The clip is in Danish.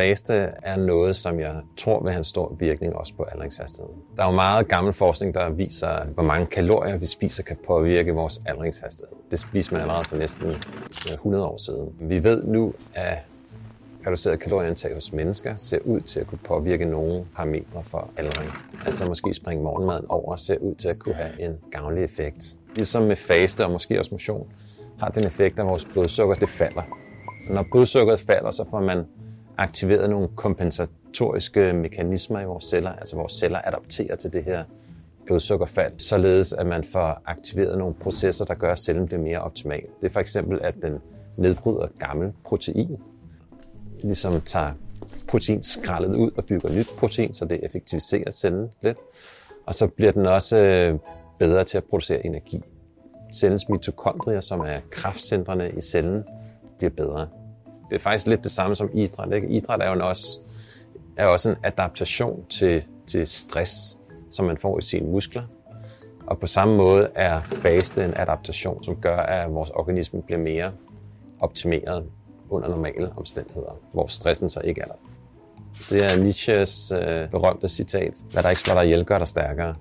faste er noget, som jeg tror vil have en stor virkning også på aldringshastigheden. Der er jo meget gammel forskning, der viser, hvor mange kalorier vi spiser kan påvirke vores aldringshastighed. Det spiser man allerede for næsten 100 år siden. Vi ved nu, at reduceret kalorieindtag hos mennesker ser ud til at kunne påvirke nogle parametre for aldring. Altså måske springe morgenmaden over ser ud til at kunne have en gavnlig effekt. Ligesom med faste og måske også motion, har den effekt, at vores blodsukker det falder. Når blodsukkeret falder, så får man aktiveret nogle kompensatoriske mekanismer i vores celler, altså vores celler adapterer til det her blodsukkerfald, således at man får aktiveret nogle processer, der gør, at cellen bliver mere optimal. Det er for eksempel, at den nedbryder gammel protein, ligesom tager protein skrællet ud og bygger nyt protein, så det effektiviserer cellen lidt. Og så bliver den også øh, bedre til at producere energi. Cellens mitokondrier, som er kraftcentrene i cellen, bliver bedre. Det er faktisk lidt det samme som idræt. Ikke? Idræt er jo også, er også en adaptation til, til stress, som man får i sine muskler. Og på samme måde er faste en adaptation, som gør, at vores organisme bliver mere optimeret under normale omstændigheder, hvor stressen så ikke er der. Det er Nietzsches øh, berømte citat, hvad der ikke slår dig ihjel, gør dig stærkere.